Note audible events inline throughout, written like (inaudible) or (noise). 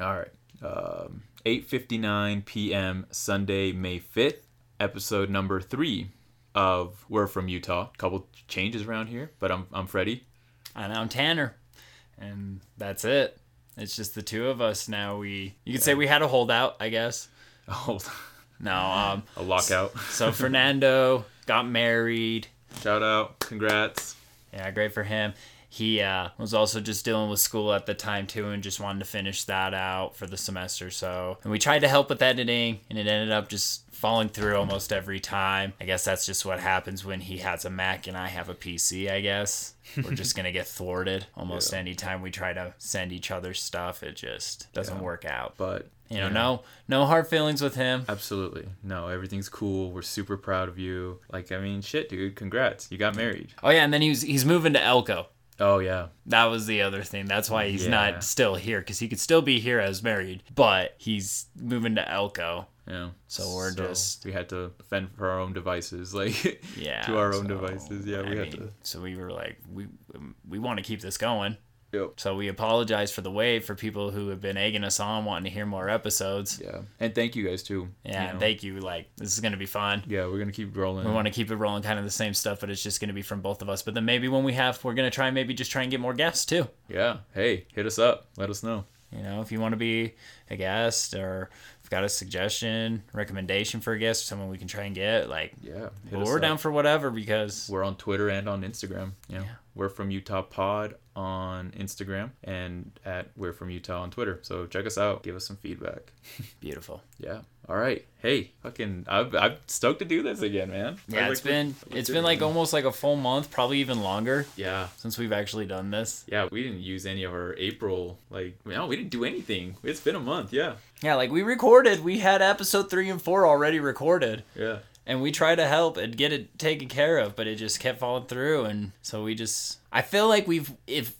All right. Um, 8:59 p.m. Sunday, May 5th, episode number 3 of We're from Utah. A Couple changes around here, but I'm I'm Freddie. And I'm Tanner. And that's it. It's just the two of us now. We you could say we had a holdout, I guess. Oh, (laughs) No, um (laughs) a lockout. so Fernando got married. Shout out. Congrats. Yeah, great for him. He uh, was also just dealing with school at the time too, and just wanted to finish that out for the semester. So, and we tried to help with editing, and it ended up just falling through almost every time. I guess that's just what happens when he has a Mac and I have a PC. I guess we're just gonna get thwarted (laughs) almost Yeah. any time we try to send each other stuff. It just doesn't Yeah. work out. But You know, yeah. no no hard feelings with him. Absolutely. No, everything's cool. We're super proud of you. Like, I mean, shit, dude. Congrats. You got married. Oh yeah, and then he's he's moving to Elko. Oh, yeah. That was the other thing. That's why he's Yeah. not still here because he could still be here as married, but he's moving to Elko. Yeah. So we're just- we had to fend for our own devices, (laughs) like Yeah, to our own so, devices. Yeah, we I had mean, to. So we were like, we we want to keep this going. Yep. So we apologize for the wait for people who have been egging us on, wanting to hear more episodes. Yeah, and thank you guys too. Yeah, You and know. thank you. Like this is gonna be fun. yeah, we're gonna keep rolling. We want to keep it rolling, kind of the same stuff, but it's just gonna be from both of us. But then maybe when we have, we're gonna try, maybe just try and get more guests too. Yeah. Hey, hit us up. Let us know. You know, if you want to be a guest or got a suggestion, recommendation for a guest, someone we can try and get, like, Yeah. well, we're up. down for whatever because We're on Twitter and on Instagram. Know, Yeah. We're from Utah Pod on Instagram and at We're from Utah on Twitter. So check us out. Give us some feedback. (laughs) beautiful. Yeah. All right. Hey, fucking, I'm, I'm stoked to do this again, man. Yeah, it's like- been it's it, been like almost like a full month, probably even longer Yeah. since we've actually done this. Yeah, we didn't use any of our April like no, we didn't do anything. It's been a month, yeah. Yeah, like we recorded, we had episode three and four already recorded, Yeah. And we try to help and get it taken care of, but it just kept falling through, and so we just I feel like we've if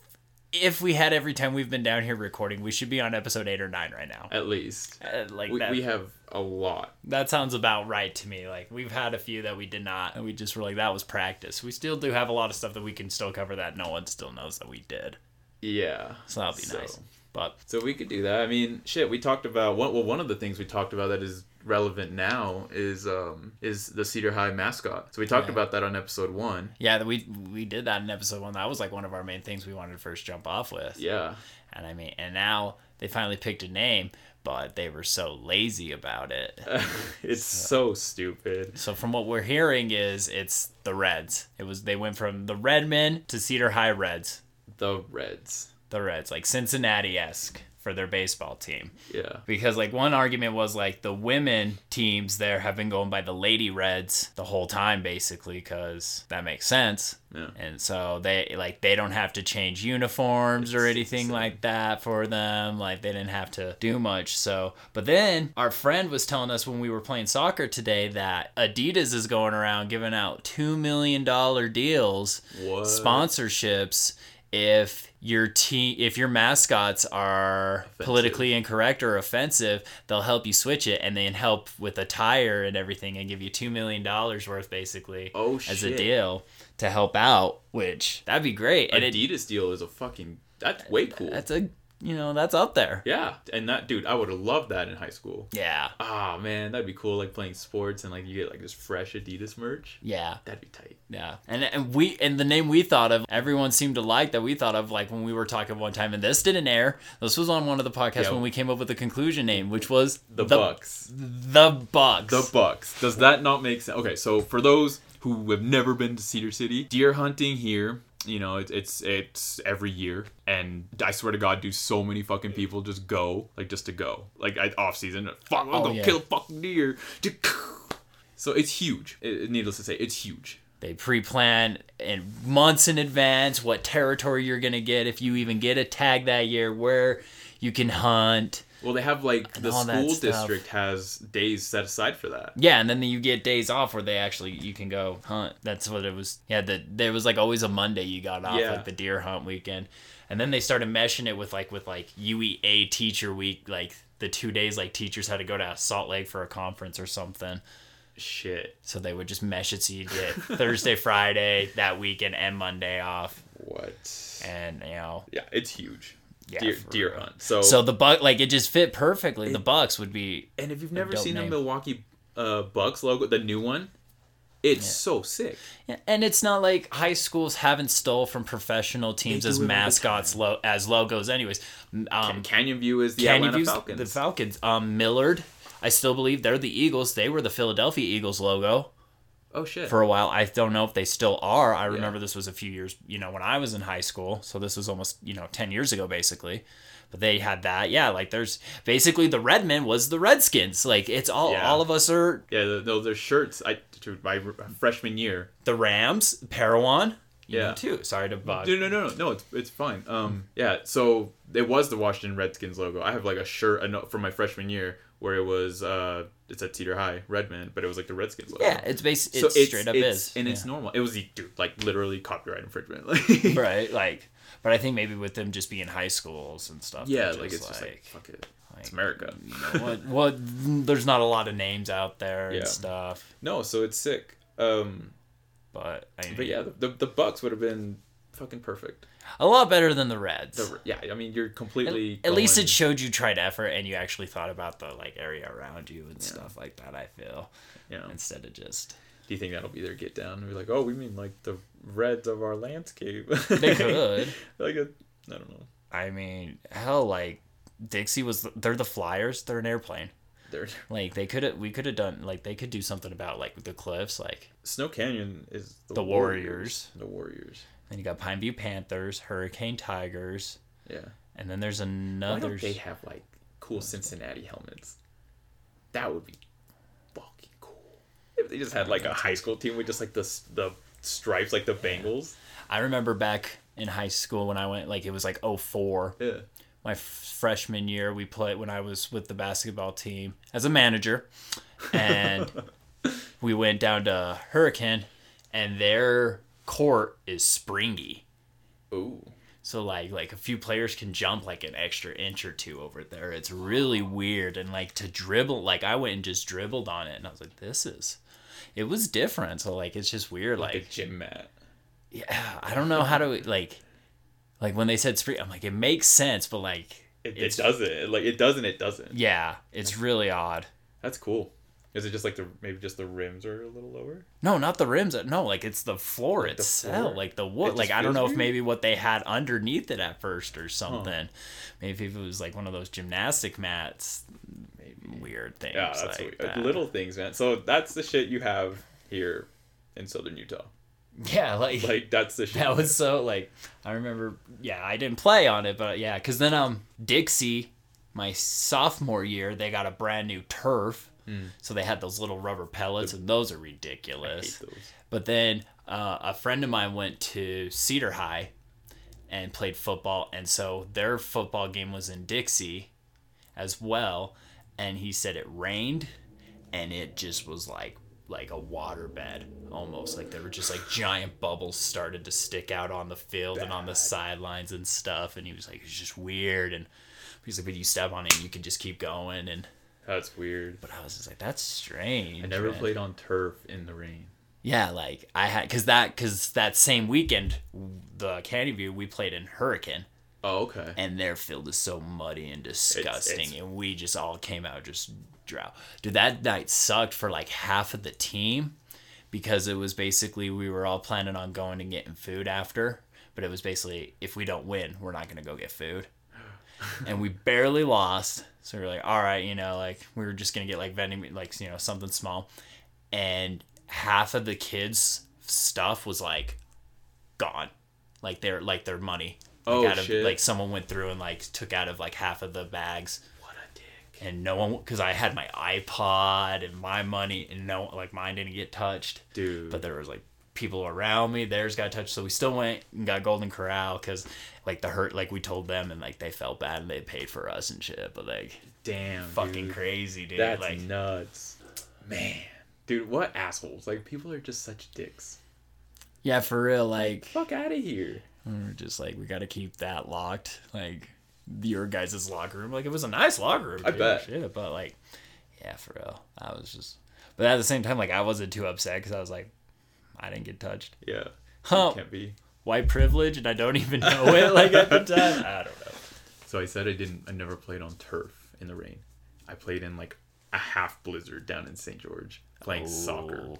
if we had every time we've been down here recording, we should be on episode eight or nine right now. At least. Uh, like We, that. we have a lot. That sounds about right to me. Like we've had a few that we did not, and we just were like, that was practice. We still do have a lot of stuff that we can still cover that no one still knows that we did. Yeah. So that'll be So- nice. But So we could do that. I mean, shit, we talked about one well one of the things we talked about that is relevant now is um is the Cedar High mascot. So we talked Yeah. about that on episode 1. yeah, we we did that in episode one. That was like one of our main things we wanted to first jump off with. Yeah. And I mean, and now they finally picked a name, but they were so lazy about it. (laughs) it's so stupid. So from what we're hearing is it's the Reds. It was they went from the Redmen to Cedar High Reds. The Reds. The Reds, like Cincinnati esque for their baseball team. Yeah. because like one argument was like the women teams there have been going by the lady reds the whole time basically because that makes sense Yeah. and so they like they don't have to change uniforms or anything insane. like that for them like they didn't have to do much so but then our friend was telling us when we were playing soccer today that adidas is going around giving out two million dollar deals What? sponsorships if your team if your mascots are Offensive. politically incorrect or offensive they'll help you switch it and then help with attire and everything and give you two million dollars worth basically Oh as a deal to help out which that'd be great and it, Adidas deal is a fucking that's way cool. that's a you know that's up there yeah, and that dude, I would have loved that in high school. yeah Ah man, that'd be cool. Like playing sports and like you get like this fresh Adidas merch. yeah That'd be tight. Yeah, and and we and the name we thought of, everyone seemed to like that we thought of like when we were talking one time, and this didn't air. This was on one of the podcasts Yeah. when we came up with the conclusion name, which was The, Bucks. The Bucks. The Bucks. Does that not make sense? Okay, so for those who have never been to Cedar City, deer hunting here. You know, it's it's it's every year, and I swear to God, do so many fucking people just go like just to go like I, off season? Fuck, I'll Oh, go yeah. kill a fucking deer. So it's huge. It, needless to say, it's huge. They pre-plan in months in advance what territory you're gonna get if you even get a tag that year, where you can hunt. Well, they have like the school district has days set aside for that. Yeah, and then you get days off where they actually you can go hunt. That's what it was. Yeah, the, there was like always a Monday you got off, Yeah. like the deer hunt weekend, and then they started meshing it with like with like UEA Teacher Week, like the two days like teachers had to go to Salt Lake for a conference or something. Shit. So they would just mesh it so you get Thursday, Friday that weekend, and Monday off, What? and you know Yeah, it's huge. Yeah, deer, deer real. hunt. So, So the buck, like it just fit perfectly. the Bucks would be and if you've never seen name. the Milwaukee uh, Bucks logo, the new one, it's so sick. Yeah, and it's not like high schools haven't stole from professional teams as do it all the mascots lo- as logos anyways um Canyon View is the Canyon Atlanta Falcons. the falcons um millard i still believe they're the eagles they were the philadelphia eagles logo oh shit! for a while i don't know if they still are i remember this was a few years you know when i was in high school so this was almost you know 10 years ago basically but they had that yeah like there's basically the redmen was the redskins like it's all Yeah. all of us are yeah, th- those are shirts. I to my freshman year. the rams Parowan Yeah. too sorry to bug No, no, no, no, no. It's it's fine. Um, yeah. So it was the Washington Redskins logo. I have like a shirt from my freshman year where it was uh, it's at Cedar High, Redmen, but it was like the Redskins logo. yeah it's based So it's straight up it's, is and yeah. it's normal. It was the dude like literally copyright infringement. Like, (laughs) right like but i think maybe with them just being high schools and stuff yeah, like it's just like fuck it. like, It's America. you know what (laughs) what there's not a lot of names out there Yeah. and stuff No, so it's sick. Um, but I mean, but yeah, the, the, the Bucks would have been fucking perfect. A lot better than the reds The, yeah, I mean you're at, completely. at least it showed you tried effort and you actually thought about the like area around you and stuff like that i feel you know. instead of just Do you think that'll be their get down? We're like, oh, we mean like the reds of our landscape. they could (laughs) like a, I don't know. i mean hell like dixie was they're the flyers they're an airplane They're, (laughs) like they could have we could have done like they could do something about like the cliffs like Snow Canyon is the, The Warriors. The Warriors. Then you got pine view panthers hurricane tigers Yeah. and then there's another. Why don't they have like cool Cincinnati helmets? That would be fucking cool. If they just had like a high school team with just like the the stripes like the Bengals. I remember back in high school when I went, like it was like 04, Yeah. my f- freshman year. We played when I was with the basketball team as a manager, and (laughs) we went down to Hurricane, and their court is springy. Ooh. So like like a few players can jump like an extra inch or two over there. It's really weird and like to dribble like I went and just dribbled on it and I was like this is it was different. So like it's just weird Like, like a gym mat. yeah, I don't know how to (laughs) like, like when they said spring, I'm like, it makes sense, but like, It, it doesn't. Like it doesn't. It doesn't. yeah, it's really odd. That's cool. Is it just like the maybe just the rims are a little lower? No, not the rims. No, like it's the floor Like the itself, floor? like the wood. Like I don't know if maybe what they had underneath it at first or something. Maybe if it was like one of those gymnastic mats, Maybe. weird things Yeah, that's like weird. that. little things, man. So that's the shit you have here in southern Utah. Yeah, like, Like that's the (laughs) shit. that was so like I remember. Yeah, I didn't play on it, but yeah, because then um Dixie, my sophomore year, they got a brand new turf. So they had those little rubber pellets, and those are ridiculous. But then uh, a friend of mine went to Cedar High and played football, and so their football game was in Dixie as well. And he said it rained, and it just was like like a waterbed almost like there were just like giant bubbles started to stick out on the field and on the sidelines and stuff and he was like it's just weird and he's like but you step on it and you can just keep going and That's weird. but i was just like that's strange I never man." played on turf in the rain. Yeah, like I had because that because that same weekend, the Canyon View we played in Hurricane, Oh, okay. and their field is so muddy and disgusting, it's- and we just all came out just drow. Dude, that night sucked for like half of the team because it was basically we were all planning on going and getting food after, but it was basically if we don't win, we're not gonna go get food. And we barely lost. So we are like, all right, you know, like we were just gonna get like vending, like you know, something small, and half of the kids' stuff was like gone, like their like their money. Like, Oh, out of, shit. Like someone went through and like took out of like half of the bags, What a dick. and no one because I had my iPod and my money, and no like mine didn't get touched Dude. but there was like people around me theirs got touched so we still went and got golden corral because like the hurt like we told them and like they felt bad and they paid for us and shit but like Damn. fucking dude. crazy dude That's like nuts. Man. Dude, what assholes. Like people are just such dicks. yeah for real like Fuck out of here. we're just like we gotta keep that locked like your guys' locker room like it was a nice locker room I dude, bet. shit, but like yeah for real i was just but at the same time like i wasn't too upset because i was like i didn't get touched Yeah. huh Can't be. white privilege and i don't even know it like at the (laughs) time i don't know So I said I didn't. I never played on turf in the rain. I played in like a half blizzard down in St. George playing soccer.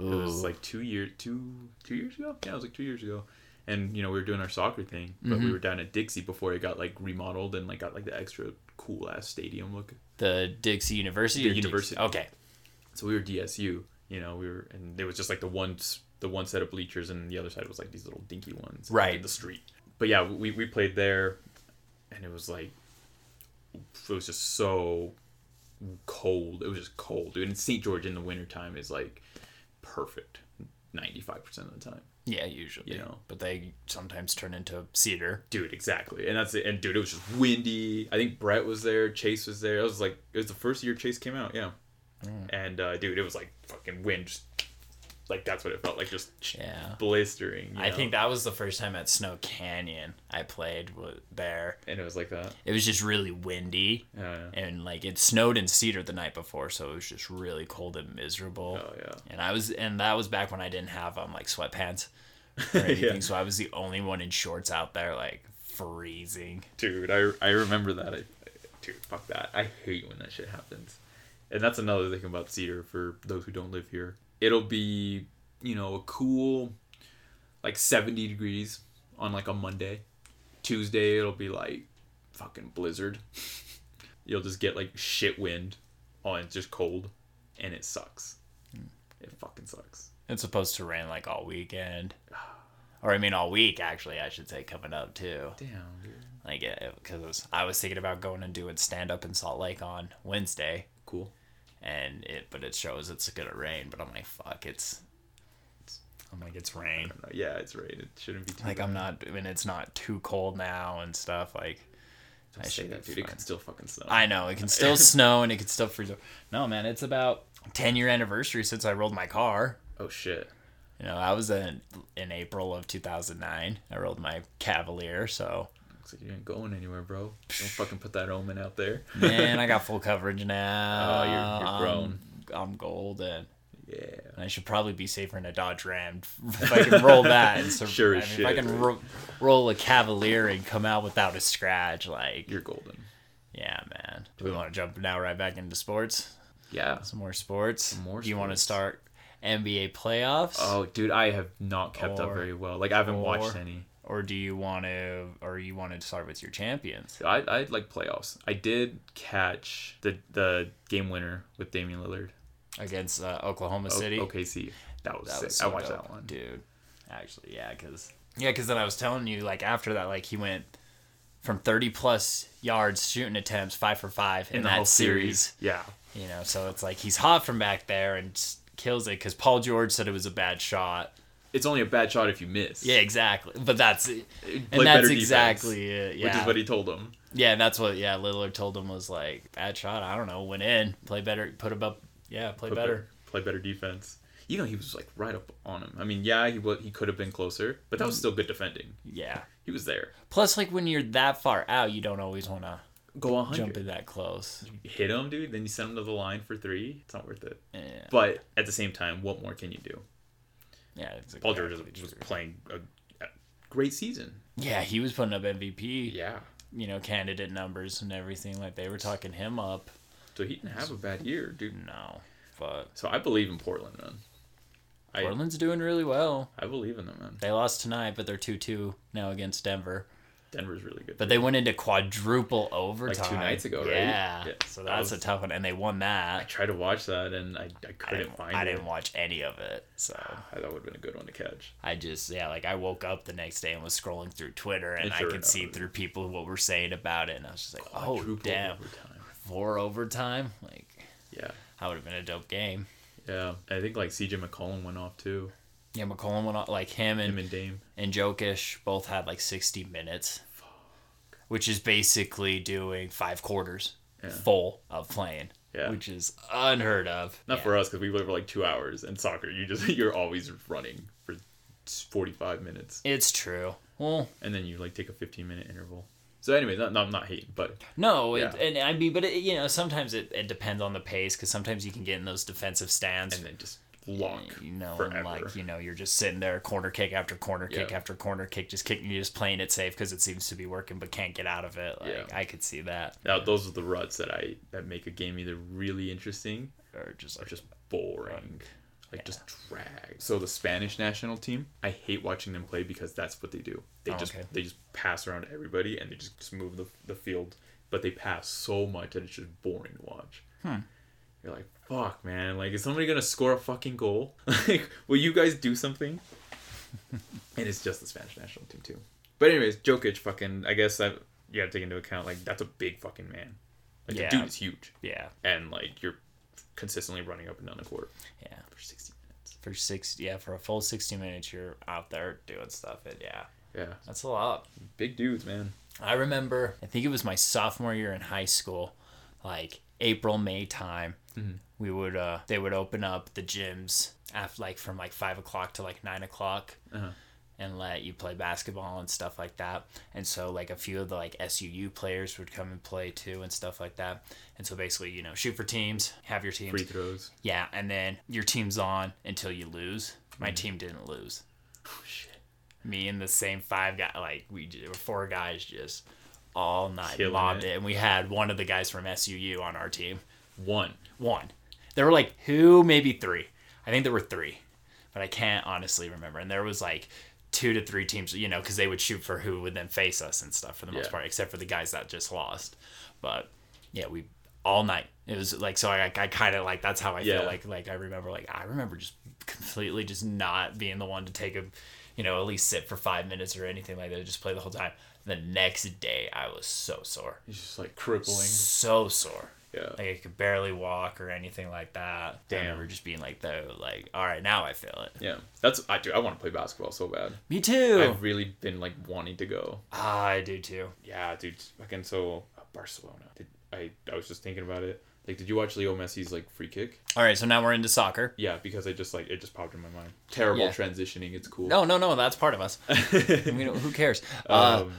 Ooh. It was like two year two two years ago. Yeah, it was like two years ago. And you know we were doing our soccer thing, but Mm-hmm. we were down at Dixie before it got like remodeled and like got like the extra cool ass stadium look. the Dixie University. The or Dixie- university. Okay. So we were DSU. You know we were, and it was just like the one the one set of bleachers, and the other side was like these little dinky ones Right. in the street. But yeah, we we played there, and it was like it was just so cold. It was just cold, dude. And St. George in the wintertime is like perfect, ninety five percent of the time. Yeah, usually. You know. But they sometimes turn into cedar. Dude, exactly. And that's it. And dude, it was just windy. I think Brett was there, Chase was there. It was like it was the first year Chase came out, yeah. And uh, dude, it was like fucking wind, just, like that's what it felt like, just Yeah. blistering. you I think that was the first time at Snow Canyon I played there. and it was like that. It was just really windy. Yeah, yeah. And like it snowed in Cedar the night before, so it was just really cold and miserable. Oh yeah. And I was, and that was back when I didn't have um like sweatpants (laughs) or anything, Yeah. so I was the only one in shorts out there, like freezing. Dude, I, I remember that. I, dude, fuck that. I hate when that shit happens. And that's another thing about Cedar for those who don't live here. It'll be, you know, a cool like 70 degrees on like a Monday. Tuesday it'll be like fucking blizzard. (laughs) You'll just get like shit wind. Oh, and it's just cold and it sucks. Hmm. It fucking sucks. It's supposed to rain like all weekend, or I mean all week actually. I should say coming up too. Damn, dude. Like because I was thinking about going and doing stand up in Salt Lake on Wednesday, Cool. And it but it shows it's gonna rain. But I'm like fuck, it's. I'm like it's rain. I. Yeah, it's right. It shouldn't be too Like bad. I'm not, and it's not too cold now and stuff. Like Don't I say should that, dude. It could still fucking snow. I know it can still (laughs) snow and it can still freeze. No man, it's about 10 year anniversary since I rolled my car. oh shit. You know, I was in in April of 2009. I rolled my Cavalier, so Looks like you ain't going anywhere, bro. Don't fucking put that omen out there. man, I got (laughs) full coverage now. Oh, you're- you're grown. I'm, I'm golden. Yeah. And I should probably be safer in a Dodge Ram (laughs) if I can roll that. And sur- Sure I mean, If I can ro- roll a Cavalier and come out without a scratch, like You're golden. yeah, man. Do we want to jump now right back into sports? Yeah. Some more sports. Some more Do you want to start NBA playoffs? Oh, dude, I have not kept up very well. Like I haven't watched any. Or do you want to, or you want to start with your champions? I I like playoffs. I did catch the the game winner with Damian Lillard. against uh, Oklahoma O- City. OKC. That was That sick. was so I watched dope, that one. dude. Actually, yeah, because yeah, because then I was telling you like after that, like he went from thirty plus yards shooting attempts, five for five in, In the that whole series. series. Yeah. You know, so it's like he's hot from back there and kills it because Paul George said it was a bad shot. It's only a bad shot if you miss. Yeah, exactly. But that's it. Play and that's better defense, exactly it. Yeah, Which is what he told him. yeah, and that's what yeah Lillard told him was like bad shot. I don't know, went in, play better, put him up. Yeah, play Play better. Play better defense. You know, he was like right up on him. I mean, yeah, he he could have been closer, but that was still good defending. Yeah. He was there. Plus, like when you're that far out, you don't always want to Go on jump in that close. hit him, dude. Then you send him to the line for three. It's not worth it. Yeah, But at the same time, what more can you do? Yeah. It's Paul George exactly was playing a, a great season. Yeah, he was putting up MVP. Yeah. You know, candidate numbers and everything. Like they were talking him up. So he didn't have a bad year, dude. No, but So I believe in Portland, man. I Portland's doing really well. I believe in them, man. They lost tonight, but they're two two now against Denver. Denver's really good. But they went into quadruple overtime like two nights ago, right? Yeah, Yeah, so that that's was- a tough one, and they won that. I tried to watch that and I, I I couldn't didn't, find I it. didn't watch any of it, so (sighs) That would have been a good one to catch. I just yeah, like I woke up the next day and was scrolling through Twitter, and And I could enough, see through people what were saying about it, and I was just like, oh Quadruple damn, overtime. four overtime, like Yeah. that would have been a dope game. Yeah. I think like CJ McCollum went off too. Yeah, McCollum went on, like him and Him and Dame. and Jokic both had like 60 minutes, which is basically doing five quarters Yeah. full of playing, Yeah. which is unheard of. Not Yeah. for us because we play for like two hours and soccer. You just (laughs) you're always running for forty five minutes, It's true. Well, and then you like take a fifteen minute interval. So, anyways, not, not, I'm not hating, but no, Yeah. it, and I mean, but it, you know, sometimes it, it depends on the pace because sometimes you can get in those defensive stands and then just luck you know, forever. and like you know, you're just sitting there, corner kick after corner kick Yeah. after corner kick, just kicking, you just playing it safe because it seems to be working, but can't get out of it. Like Yeah. I could see that, now those are the ruts that I that make a game either really interesting or just or just boring. Like just drag. So the Spanish national team, I hate watching them play because that's what they do. They Oh, just okay. they just pass around everybody and they just, just move the, the field, but they pass so much that it's just boring to watch. Hmm. You're like, fuck, man. Like, is somebody gonna score a fucking goal? (laughs) like, will you guys do something? (laughs) and it's just the Spanish national team too. But anyways, Jokic, fucking. I guess that you gotta take into account like that's a big fucking man. Like Yeah. the dude is huge, yeah, and like you're consistently running up and down the court yeah. for sixty minutes. For six, yeah, for a full sixty minutes, you're out there doing stuff. And yeah, Yeah, that's a lot. big dudes, man. I remember, I think it was my sophomore year in high school, like April, May time. We would, uh, they would open up the gyms after like from like five o'clock to like nine o'clock, Uh-huh. and let you play basketball and stuff like that. And so like a few of the like SUU players would come and play too and stuff like that. And so basically, you know, shoot for teams, have your teams, Free throws. yeah, and then your team's on until you lose. My team didn't lose Oh shit. me and the same five guys like we were four guys just all night Killing mobbed it. it. and we had one of the guys from SUU on our team One. one there were like two maybe three I think there were three but I can't honestly remember and there was like two to three teams you know because they would shoot for who would then face us and stuff for the most Yeah. part except for the guys that just lost but yeah we all night it was like so I, I kind of like that's how I Yeah. feel like like I remember like I remember just completely just not being the one to take a you know at least sit for five minutes or anything like that just play the whole time the next day I was so sore He's just like crippling. so sore Yeah. like I could barely walk or anything like that. I Damn. remember just being like, though, like, all right, now I feel it. Yeah. That's I do. I want to play basketball so bad. Me too. I've really been like wanting to go. Ah, I do too. Yeah, dude. Fucking so uh, Barcelona. Did I? I was just thinking about it. Like, did you watch Leo Messi's like free kick? All right, so now we're into soccer. Yeah, because I just like it just popped in my mind. Terrible Yeah. transitioning. It's cool. No, no, no, that's part of us. (laughs) I mean, who cares? Uh, um,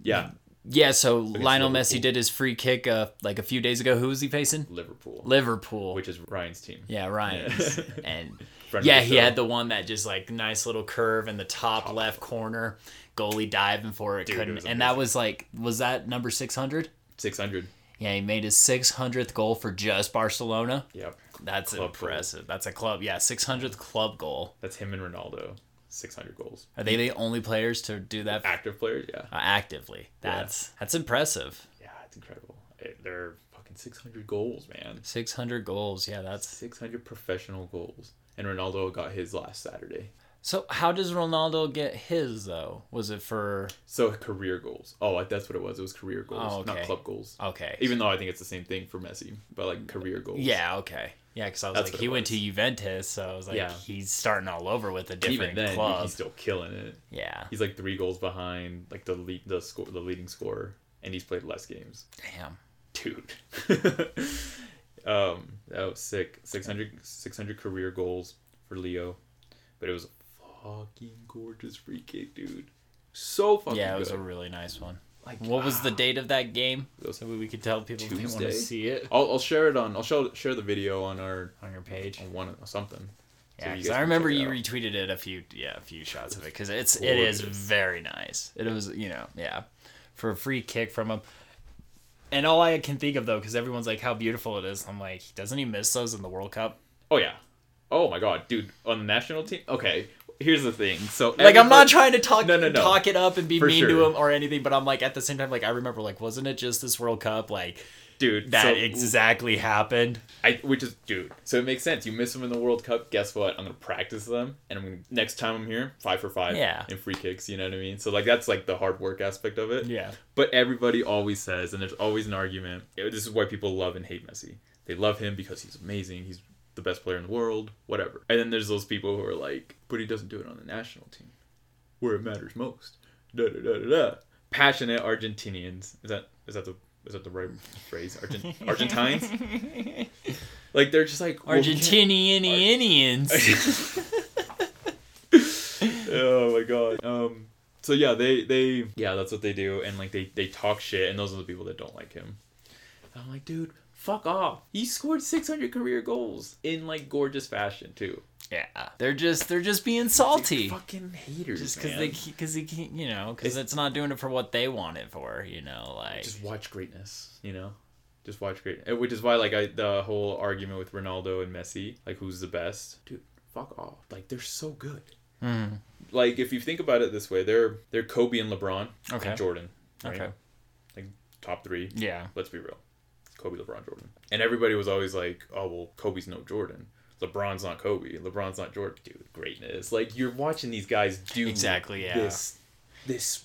yeah, yeah, so Lionel Messi did his free kick uh, like a few days ago. Who was he facing? Liverpool, Liverpool. which is Ryan's team. yeah, Ryan's. (laughs) and (laughs) yeah, he had the one that just like nice little curve in the top, left corner. Goalie diving for it, Dude, couldn't. was and that was like, was that number 600? six hundred. Yeah, he made his 600th goal for just Barcelona. Yep, That's Club goal. impressive. That's a club. Yeah, 600th club goal. that's him and Ronaldo. Six hundred goals. Are they the only players to do that Active players. Yeah, uh, actively? That's that's impressive. yeah, it's incredible. Eh, They're fucking six hundred goals, man. 600 goals. Yeah, that's Six hundred professional goals. And Ronaldo got his last Saturday. So how does Ronaldo get his though? Was it for So career goals. Oh, that's what it was. It was career goals, Oh, not club goals. okay? Even though I think it's the same thing for Messi, but like career goals. yeah, okay. Yeah, because I was That's like, he went to. Juventus, so I was like, Yeah. he's starting all over with a different then, club. he's still killing it. Yeah, He's like three goals behind, like the lead, the score, the leading scorer, and he's played less games. damn. Dude. (laughs) um, that was sick. 600, 600 career goals for Leo, but it was a fucking gorgeous free kick, dude. So fucking Yeah, it was good. a really nice one. Like, What was the ah. date of that game? So we could tell people if they want to see it I'll, I'll share it on. I'll show share the video on our on your page. on one or something. Yeah, you 'cause guys I remember you out. retweeted it a few, yeah, a few shots of it because it's it is very nice. It was, you know, yeah, for a free kick from him. And all I can think of though, because everyone's like how beautiful it is. I'm like, doesn't he miss those in the World Cup? Oh yeah. Oh my god, dude, on the national team. Okay, here's the thing. So Like I'm not trying to talk No, no, no. talk it up and be For mean to him or anything, but I'm like at the same time, like I remember, like wasn't it just this World Cup, like dude. that so, exactly happened? I, which is, dude. So it makes sense. You miss them in the World Cup. Guess what? I'm gonna practice them, and I'm gonna next time I'm here, five for five. Yeah. In free kicks, you know what I mean. So like that's like the hard work aspect of it. Yeah, But everybody always says, and there's always an argument. This is why people love and hate Messi. They love him because he's amazing. He's the best player in the world. Whatever. And then there's those people who are like, but he doesn't do it on the national team, where it matters most. Da da da da da. Passionate Argentinians. Is that is that the is that the right phrase? Argent (laughs) Argentines. like they're just like well, Argentinian Indians. (laughs) oh my god. Um. So yeah, they they yeah, that's what they do, and like they they talk shit, and those are the people that don't like him. And I'm like, dude, fuck off. He scored 600 career goals in like gorgeous fashion too. Yeah, they're just they're just being salty. Fucking haters, Just because they because he can't you know because It's- it's not doing it for what they want it for you know like just watch greatness, you know. Just watch great, which is why like I the whole argument with Ronaldo and Messi, like who's the best, dude. Fuck off. Like they're so good. Mhm. Like if you think about it this way, they're they're Kobe and LeBron Okay. and Jordan. Right? okay Like top three. yeah Let's be real. Kobe, LeBron, Jordan. And everybody was always like, oh well, Kobe's no Jordan. LeBron's not Kobe. LeBron's not Jordan. Dude, greatness. Like you're watching these guys do Exactly, yeah. this this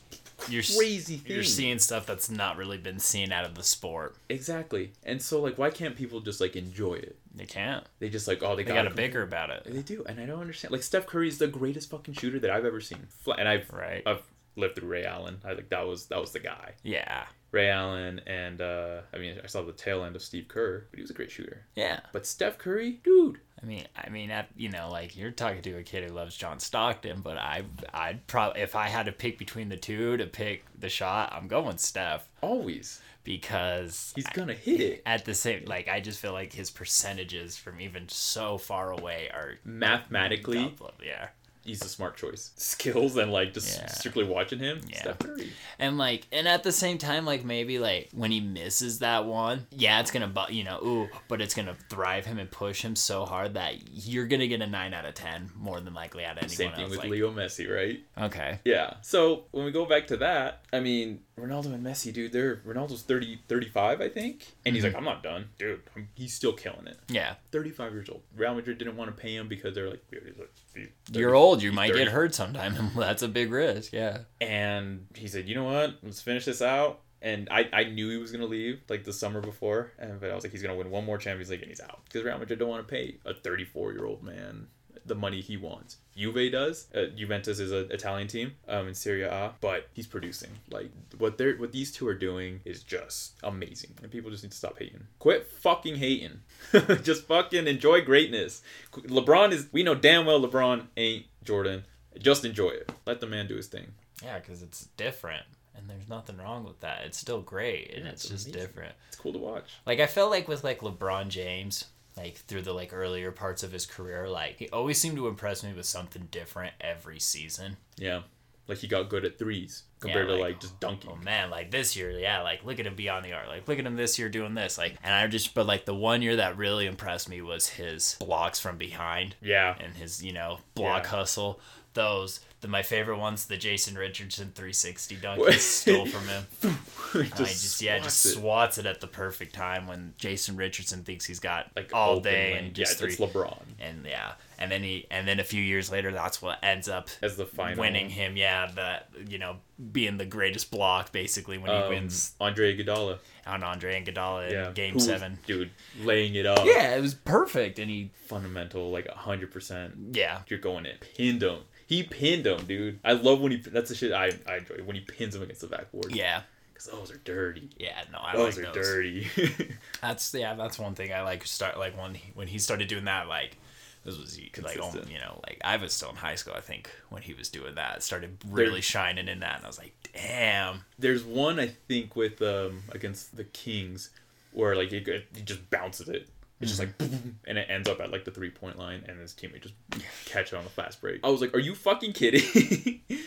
you're crazy thing. you're seeing stuff that's not really been seen out of the sport exactly. And so like why can't people just like enjoy it? they can't They just like oh they, they got a bigger about it They do, and I don't understand. Like Steph Curry is the greatest fucking shooter that I've ever seen. And I've right I've lived through Ray Allen. I like that was that was the guy. yeah Ray Allen and uh I mean I saw the tail end of Steve Kerr, but he was a great shooter. yeah But Steph Curry, dude, I mean, I mean, at, you know, like you're talking to a kid who loves John Stockton, but I, I'd probably if I had to pick between the two to pick the shot, I'm going Steph always because he's gonna hit it. at the same, like I just feel like his percentages from even so far away are Mathematically, yeah. He's a smart choice. Skills and like just Yeah. strictly watching him, Yeah. Steph Curry. And like, and at the same time, like maybe like when he misses that one, yeah, it's gonna, but you know, ooh, but it's gonna thrive him and push him so hard that you're gonna get a nine out of ten more than likely out of anyone Same thing else. with like, Leo Messi, right? Okay. Yeah. So when we go back to that, I mean, Ronaldo and Messi, dude, they're Ronaldo's 30, 35, I think. And he's mhm. like, I'm not done. Dude, I'm, he's still killing it. Yeah. 35 years old. Real Madrid didn't want to pay him because they're like, he's like he's 30." You're old. You might 30. get hurt sometime. (laughs) That's a big risk. Yeah. And he said, you know what? Let's finish this out. And I, I knew he was going to leave like the summer before. And, but I was like, he's going to win one more Champions League and he's out. Because Real Madrid don't want to pay a 34 year old man the money he wants. Juve does. Uh, Juventus is an Italian team um, in Serie A, but he's producing. Like what they're what these two are doing is just amazing, and people just need to stop hating. Quit fucking hating. (laughs) just fucking enjoy greatness. LeBron is. We know damn well LeBron ain't Jordan. Just enjoy it. Let the man do his thing. Yeah, because it's different, and there's nothing wrong with that. It's still great, and Yeah, it's, it's just different. It's cool to watch. Like I felt like with like LeBron James, like through the like earlier parts of his career, like he always seemed to impress me with something different every season. Yeah, like he got good at threes compared Yeah, to like, like just dunking. Oh man, like this year, yeah, like look at him beyond the arc. Like look at him this year doing this. Like and I just but like the one year that really impressed me was his blocks from behind Yeah, and his, you know, block Yeah. hustle. Those the my favorite ones, the Jason Richardson 360 dunk he stole from him. (laughs) just I just yeah, just swats it. swats it at the perfect time when Jason Richardson thinks he's got like all day lane. and just yeah, three. it's LeBron and yeah, and then he and then a few years later, that's what ends up as the final winning him. Yeah, the you know being the greatest block basically when he um, wins Andre Iguodala. on Andre and Iguodala Yeah, in Game Who Seven. dude, laying it up. Yeah, it was perfect, and he fundamental, like hundred percent. yeah You're going in, pinned him. He pinned him, dude. I love when he. That's the shit I, I enjoy when he pins him against the backboard. yeah because those are dirty. yeah no I Those like are those. dirty. (laughs) That's yeah, that's one thing I like. Start like when he, when he started doing that, like this was like oh, you know like I was still in high school. I think when he was doing that, started really shining in that, and I was like, damn. There's one I think with um against the Kings where like he, he just bounces it. It's just like boom, (laughs) and it ends up at like the three point line, and his teammate just (laughs) catch it on a fast break. I was like, "Are you fucking kidding?" (laughs) it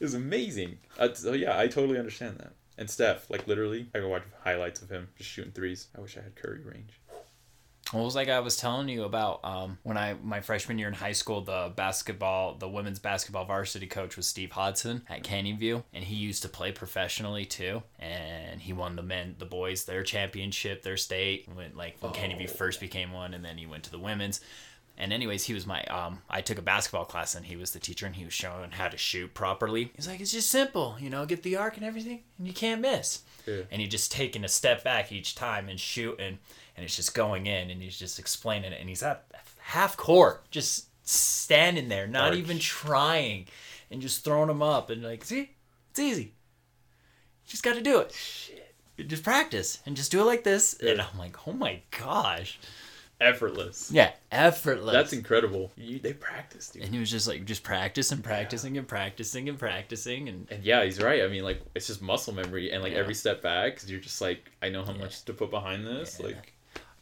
was amazing. Uh, so yeah, I totally understand that. And Steph, like literally, I go watch highlights of him just shooting threes. I wish I had Curry range. It was like I was telling you about um, when I my freshman year in high school, the basketball, the women's basketball varsity coach was Steve Hodson at Canyon View, and he used to play professionally too. And he won the men, the boys, their championship, their state. When like when Canyon View Oh. first became one, and then he went to the women's. And anyways, he was my um. I took a basketball class, and he was the teacher, and he was showing how to shoot properly. He's like, it's just simple, you know, get the arc and everything, and you can't miss Yeah. and he just taking a step back each time and shooting and it's just going in and he's just explaining it and he's at half court just standing there not Arch. even trying and just throwing them up and like see it's easy you just got to do it You just practice and just do it like this and i'm like oh my gosh Effortless. yeah effortless That's incredible. You, they practice, dude. and he was just like just practice and practicing and practicing and practicing and And yeah, he's right. I mean, like it's just muscle memory, and like Yeah. every step back, because you're just like, I know how much to put behind this. Yeah. Like,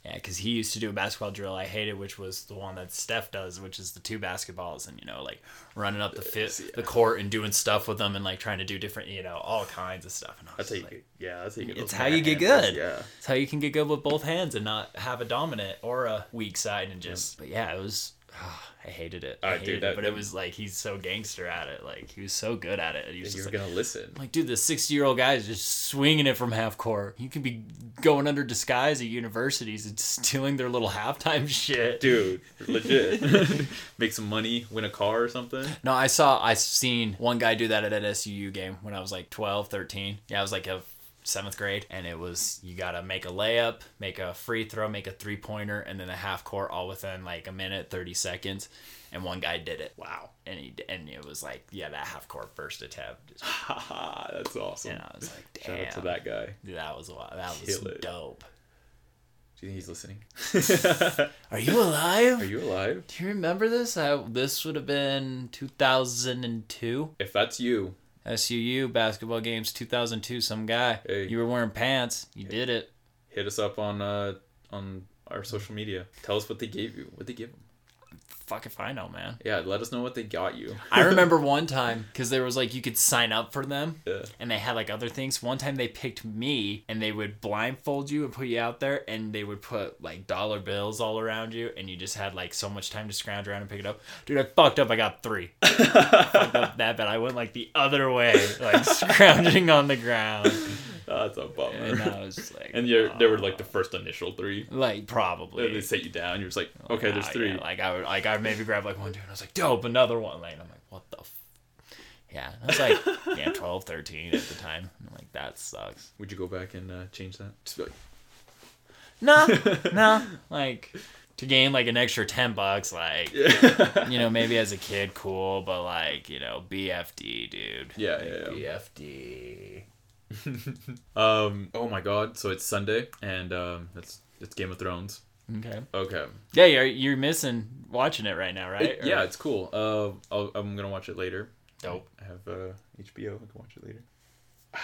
Yeah, because he used to do a basketball drill I hated, which was the one that Steph does, which is the two basketballs and you know like running up the uh, fit yeah. the court and doing stuff with them and like trying to do different you know all kinds of stuff. And I was That's how you like, get, yeah, that's how you get it's how you get good. Yeah. It's how you can get good with both hands and not have a dominant or a weak side and just. But yeah, it was. (sighs) I hated it. I hated dude, it, but it was like he's so gangster at it. Like he was so good at it. He was You're just like, gonna listen. like, dude, the sixty-year-old guy is just swinging it from half court. You could be going under disguise at universities and stealing their little halftime shit. Dude, legit. (laughs) (laughs) Make some money, win a car or something. No, I saw, I seen one guy do that at an SUU game when I was like 12, 13. Yeah, I was like a seventh grade, and it was you gotta make a layup, make a free throw, make a three pointer, and then a half court all within like a minute, thirty seconds. And one guy did it. Wow. And he and it was like, yeah, that half court first attempt. Just, (laughs) that's awesome. and I was like, damn, (laughs) Shout out to that guy. That was wild. That was Kill it. dope. Do you think he's listening? (laughs) Are you alive? Are you alive? Do you remember this? I, this would have been 2002. If that's you, SUU basketball games 2002. Some guy. Hey. You were wearing pants. You did it. hit us up on uh on our social media. Tell us what they gave you. What they give them. Fuck if I know, man. Yeah, let us know what they got you. I (laughs) remember one time because there was like you could sign up for them. Yeah. And they had like other things. One time they picked me and they would blindfold you and put you out there and they would put like dollar bills all around you and you just had like so much time to scrounge around and pick it up. Dude, I fucked up. I got three. I (laughs) fucked up that bad. I went like the other way, like (laughs) scrounging on the ground. That's a bummer. And I was just like, (laughs) And you're, they were like the first initial three. like probably. They set you down. You're just like, okay, there's three. yeah, like I would, like I maybe grab like one, two, and I was like, dope, another one. Like I'm like, what the. F-? Yeah, I was like, (laughs) yeah, 12, 13 at the time. I'm like, that sucks. Would you go back and uh, change that? Just be like, No, (laughs) no, like to gain like an extra ten bucks, like yeah, you know, maybe as a kid, cool, but like you know, BFD, dude. yeah, Like, yeah. yeah. BFD. (laughs) Um. Oh my God. So it's Sunday, and um, it's it's Game of Thrones. Okay. Okay. Yeah, you're you're missing watching it right now, right? It- yeah, it's cool. Uh, I'll, I'm gonna watch it later. Dope. I have uh, HBO. I can watch it later. (sighs)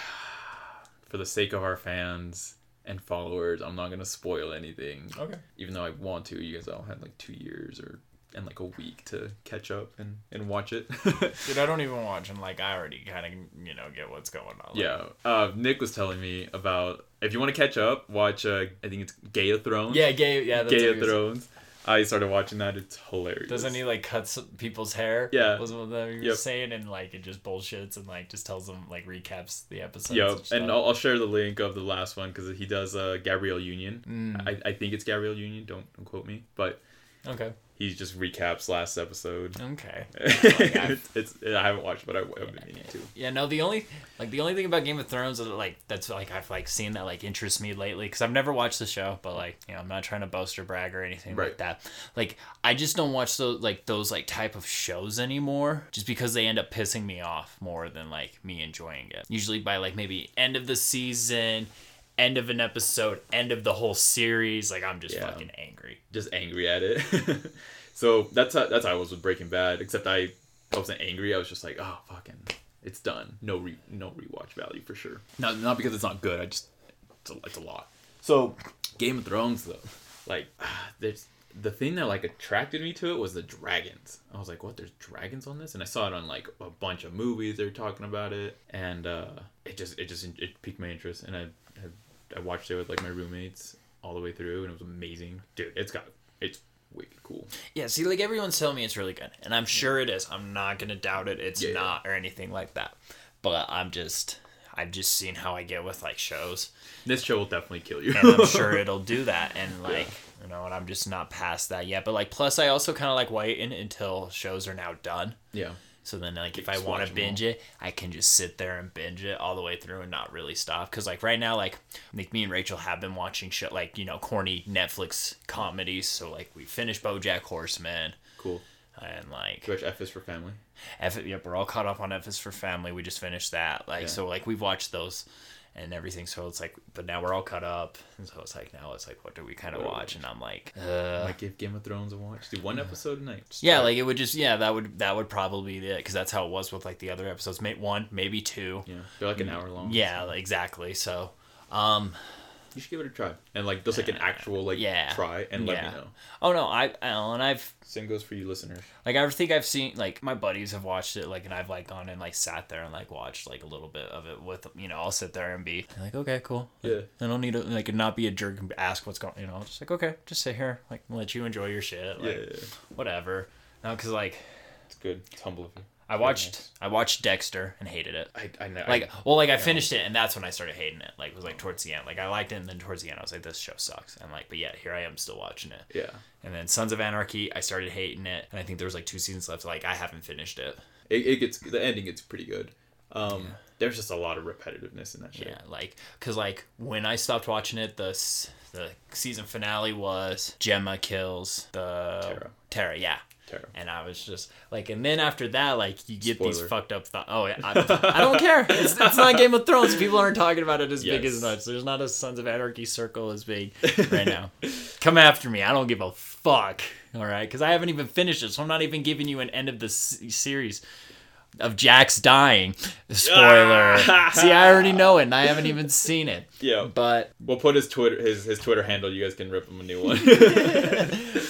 For the sake of our fans and followers, I'm not gonna spoil anything. Okay. Even though I want to, you guys all had like two years or and like a week to catch up and and watch it. (laughs) Dude, I don't even watch, and like I already kind of you know get what's going on. Like, yeah. Uh, Nick was telling me about if you want to catch up, watch. Uh, I think it's Gay of Thrones. Yeah, gay. Yeah, that's Gay of Thrones. I started watching that. It's hilarious. Doesn't he like cuts people's hair? Yeah. was what he was Yep. saying, and like it just bullshits and like just tells them like recaps the episode. Yep, and, and I'll, I'll share the link of the last one because he does uh, Gabrielle Union. Mm. I, I think it's Gabrielle Union. Don't, don't quote me, but okay, he just recaps last episode. okay. (laughs) it's, it's I haven't watched, but I, I've been meaning to. Yeah, no. The only like the only thing about Game of Thrones that like that's like I've like seen that like interests me lately because I've never watched the show, but like you know I'm not trying to boast or brag or anything like that. Like I just don't watch those like those like type of shows anymore, just because they end up pissing me off more than like me enjoying it. Usually by like maybe end of the season. End of an episode, end of the whole series. Like I'm just Yeah. fucking angry. Just angry at it. (laughs) so that's how, that's how I was with Breaking Bad. Except I, I wasn't angry. I was just like, oh fucking, it's done. No re no rewatch value for sure. Not not because it's not good. I just it's a, it's a lot. So Game of Thrones though, like (sighs) there's the thing that like attracted me to it was the dragons. I was like, what? There's dragons on this, and I saw it on like a bunch of movies. They're talking about it, and uh, it just it just it piqued my interest, and I I, watched it with like my roommates all the way through, and it was amazing, dude. It's got it's wicked cool. Yeah, see, like everyone's telling me it's really good, and I'm sure it is. I'm not gonna doubt it. It's Yeah, yeah. not or anything like that. But I'm just, I've just seen how I get with like shows, This show will definitely kill you. and I'm (laughs) sure it'll do that. And like, you know, and I'm just not past that yet. But like, plus, I also kind of like waiting until shows are now done. yeah. So then, like, if I want to binge it, I can just sit there and binge it all the way through and not really stop. Because, like, right now, like, like me and Rachel have been watching shit like you know corny Netflix comedies. So like, we finished BoJack Horseman, Cool. and like, watch F is for Family? F- yep, we're all caught up on F is for Family. We just finished that. Like, Yeah. so like we've watched those and everything. So it's like, but now we're all cut up. And so it's like now it's like, what do we kind of What do we watch? And I'm like, uh, Like give Game of Thrones a watch. Do one episode a night. Just yeah, like it would just yeah that would that would probably be it because that's how it was with like the other episodes. May one maybe two. yeah, they're like an hour long. Yeah, like, exactly. So, um, You should give it a try. And like just like an uh, actual like yeah. try and let Yeah. me know. Oh no, I and I've Same goes for you listeners. like I think I've seen like my buddies have watched it like and I've like gone and like sat there and like watched like a little bit of it with you know I'll sit there and be like okay cool Yeah. I don't need to like not be a jerk and ask what's going you know just like okay just sit here like let you enjoy your shit like yeah, whatever no because like it's good. It's humble of you. I watched I watched Dexter and hated it I I know. like well like I finished it and that's when I started hating it like it was like towards the end like I liked it and then towards the end I was like this show sucks and like but yet here I am still watching it yeah. and then Sons of Anarchy I started hating it and I think there was like two seasons left like I haven't finished it It, it gets the ending gets pretty good. Um, there's just a lot of repetitiveness in that show. Yeah, like because like when I stopped watching it, the the season finale was Gemma kills the Tara. Tara, yeah. Terrible. And I was just like, and then after that, like you get these fucked up thoughts. Oh, yeah, I, (laughs) I don't care. It's, it's not Game of Thrones. People aren't talking about it as big as much. There's not a Sons of Anarchy circle as big right now. (laughs) Come after me. I don't give a fuck. All right, because I haven't even finished it, so I'm not even giving you an end of the s- series of Jax dying. Spoiler. (laughs) See, I already know it, and I haven't even seen it. (laughs) Yeah. But We'll put his Twitter his his Twitter handle. You guys can rip him a new one. (laughs)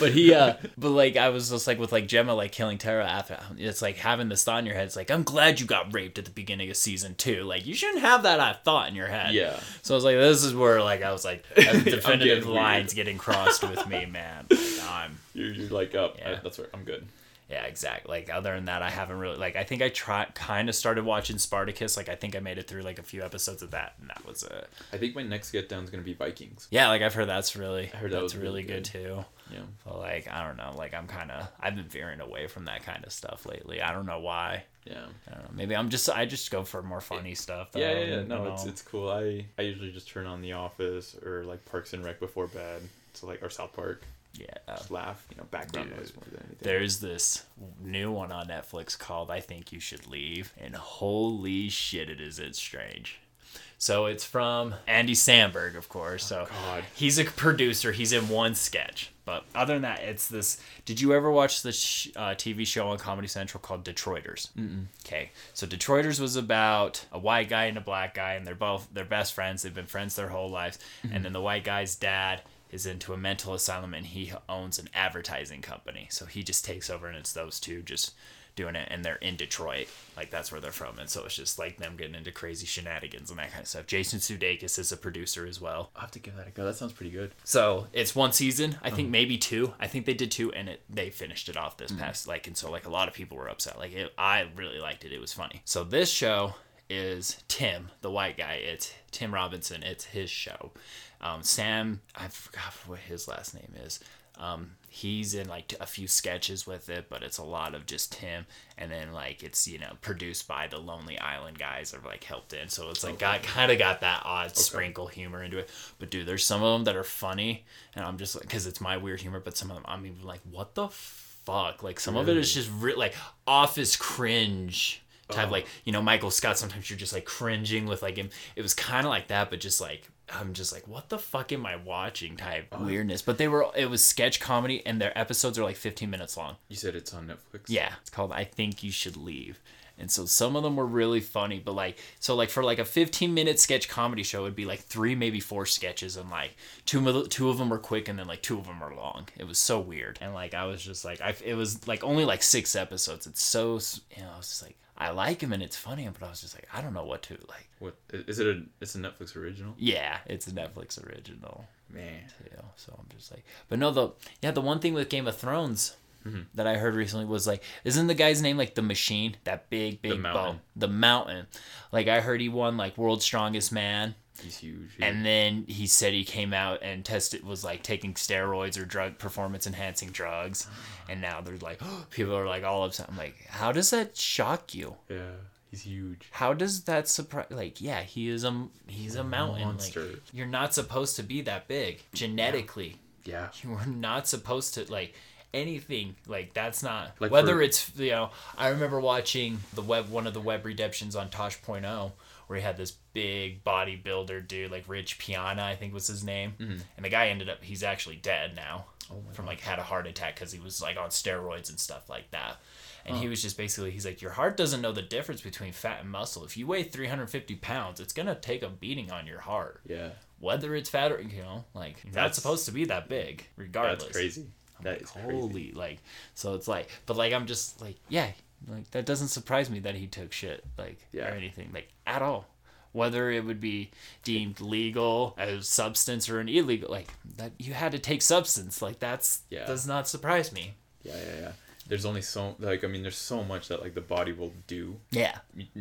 but he uh but like I was just like with like Gemma like killing Tara after it's like having this thought in your head. It's like I'm glad you got raped at the beginning of season two. Like you shouldn't have that uh, thought in your head. yeah. So I was like, this is where like I was like definitive getting weird. lines getting crossed with me, man. Like, I'm You're, you're like up. Yeah. that's right. I'm good. Yeah, exactly. Like other than that, I haven't really like. I think I tried kind of started watching Spartacus. Like I think I made it through like a few episodes of that, and that was it. I think my next get down is gonna be Vikings. Yeah, like I've heard that's really I heard that that's really really good too. Yeah. But like I don't know, like I'm kind of I've been veering away from that kind of stuff lately. I don't know why. Yeah. I don't know. Maybe I'm just I just go for more funny stuff. Yeah, though, yeah, yeah. you No, it's it's cool. I I usually just turn on The Office or like Parks and Rec before bed. So like or South Park. Yeah. Just laugh. You know, background Dude. noise more than anything. There's this new one on Netflix called I Think You Should Leave, and holy shit, it is it's strange. So it's from Andy Samberg, of course. So God. he's a producer. He's in one sketch, but other than that, it's this. Did you ever watch the sh- uh, TV show on Comedy Central called Detroiters? Mm-mm. Okay, so Detroiters was about a white guy and a black guy, and they're both they're best friends. They've been friends their whole lives, and then the white guy's dad is into a mental asylum, and he owns an advertising company. So he just takes over, and it's those two just doing it and they're in Detroit like that's where they're from and so it's just like them getting into crazy shenanigans and that kind of stuff Jason Sudeikis is a producer as well I'll have to give that a go. That sounds pretty good. so it's one season. I think uh-huh. maybe two. I think they did two, and it they finished it off this mm-hmm. past like, and so like a lot of people were upset. Like it, I really liked it. It was funny. So this show is Tim, the white guy. It's Tim Robinson. It's his show. Um, Sam, I forgot what his last name is. Um, he's in like a few sketches with it, but it's a lot of just him. and then like it's you know produced by the Lonely Island guys or like helped in, so it's like got kind of got that odd sprinkle humor into it. But dude, there's some of them that are funny, and I'm just like because it's my weird humor, but some of them I'm even like, what the fuck? Like some of it is just re- like office cringe type, like you know Michael Scott. Sometimes you're just like cringing with like him. It was kind of like that, but just like I'm just like, what the fuck am I watching? Type weirdness. But they were it was sketch comedy, and their episodes are like 15 minutes long. You said it's on Netflix. Yeah, it's called I Think You Should Leave. And so some of them were really funny, but like so like for like a 15 minute sketch comedy show it'd be like three maybe four sketches and like two of the, two of them are quick and then like two of them are long. It was so weird. And like I was just like I it was like only like 6 episodes. It's so s- you know, it's just like I like him and it's funny, but I was just like I don't know what to like. What is it? A it's a Netflix original. Yeah, it's a Netflix original. Man. too. So I'm just like, but no, the yeah, the one thing with Game of Thrones Mm-hmm. that I heard recently was like, isn't the guy's name like the Machine? That big, big Mountain. bone, the Mountain. Like I heard he won like World's Strongest Man, He's huge. and then he said he came out and tested was like taking steroids or drug performance enhancing drugs, ah. and now they're like, (gasps) people are like all upset. I'm like, how does that shock you? yeah, he's huge. How does that surprise? Like, yeah, he is a he's a mountain. monster. Like, you're not supposed to be that big genetically Yeah. you were not supposed to like anything like that's not Like whether for- it's you know i remember watching the web one of the web redemptions on tosh.0 where he had this big bodybuilder dude like rich piana i think was his name Mm-hmm. and the guy ended up he's actually dead now Oh from like had a heart attack because he was like on steroids and stuff like that and he was just basically he's like your heart doesn't know the difference between fat and muscle if you weigh 350 pounds it's gonna take a beating on your heart Yeah. whether it's fat or you know, like that's, That's- supposed to be that big, regardless. That's crazy. That is crazy. Holy, like, so it's like, but like, I'm just like, yeah, like that doesn't surprise me that he took shit, like, Yeah. or anything, like, at all. Whether it would be deemed legal as substance or an illegal, like that, you had to take substance, like that's Yeah. does not surprise me. Yeah, yeah, yeah. There's only so like I mean, there's so much that like the body will do Yeah,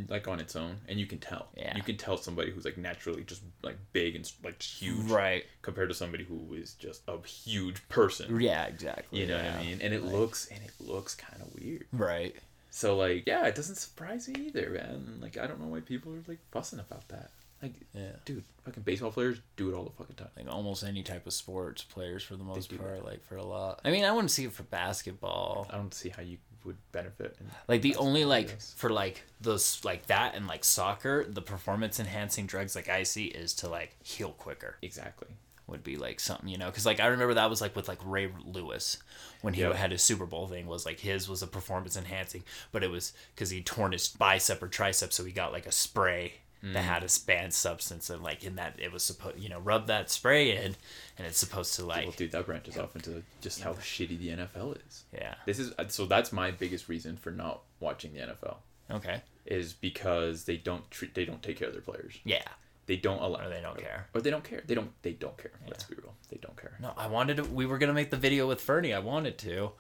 like on its own, and you can tell. Yeah. You can tell somebody who's like naturally just like big and like huge, right. compared to somebody who is just a huge person. Yeah, exactly. You know what. I mean? And it looks and it looks kind of weird. Right. So like, yeah, it doesn't surprise me either, man. Like, I don't know why people are like fussing about that. Like, Yeah. dude, fucking baseball players do it all the fucking time. Like almost any type of sports players for the most part, like for a lot. I mean, I wouldn't see it for basketball. I don't see how you would benefit. In, Like the only like yes. for like those like that and like soccer, the performance enhancing drugs like I see is to like heal quicker. exactly. Would be like something you know because like I remember that was like with like Ray Lewis when he Yep. had his Super Bowl thing was like his was a performance enhancing, but it was because he torn his bicep or tricep, so he got like a spray that Mm. had a banned substance and like in that it was supposed you know rub that spray in and it's supposed to like well, dude, that branches off into just how shitty the NFL is. yeah This is so that's my biggest reason for not watching the NFL okay is because they don't treat they don't take care of their players. yeah They don't allow or they don't care. Or they don't care. They don't they don't care. Let's be real. They don't care. No, I wanted to. We were gonna make the video with Fernie. I wanted to,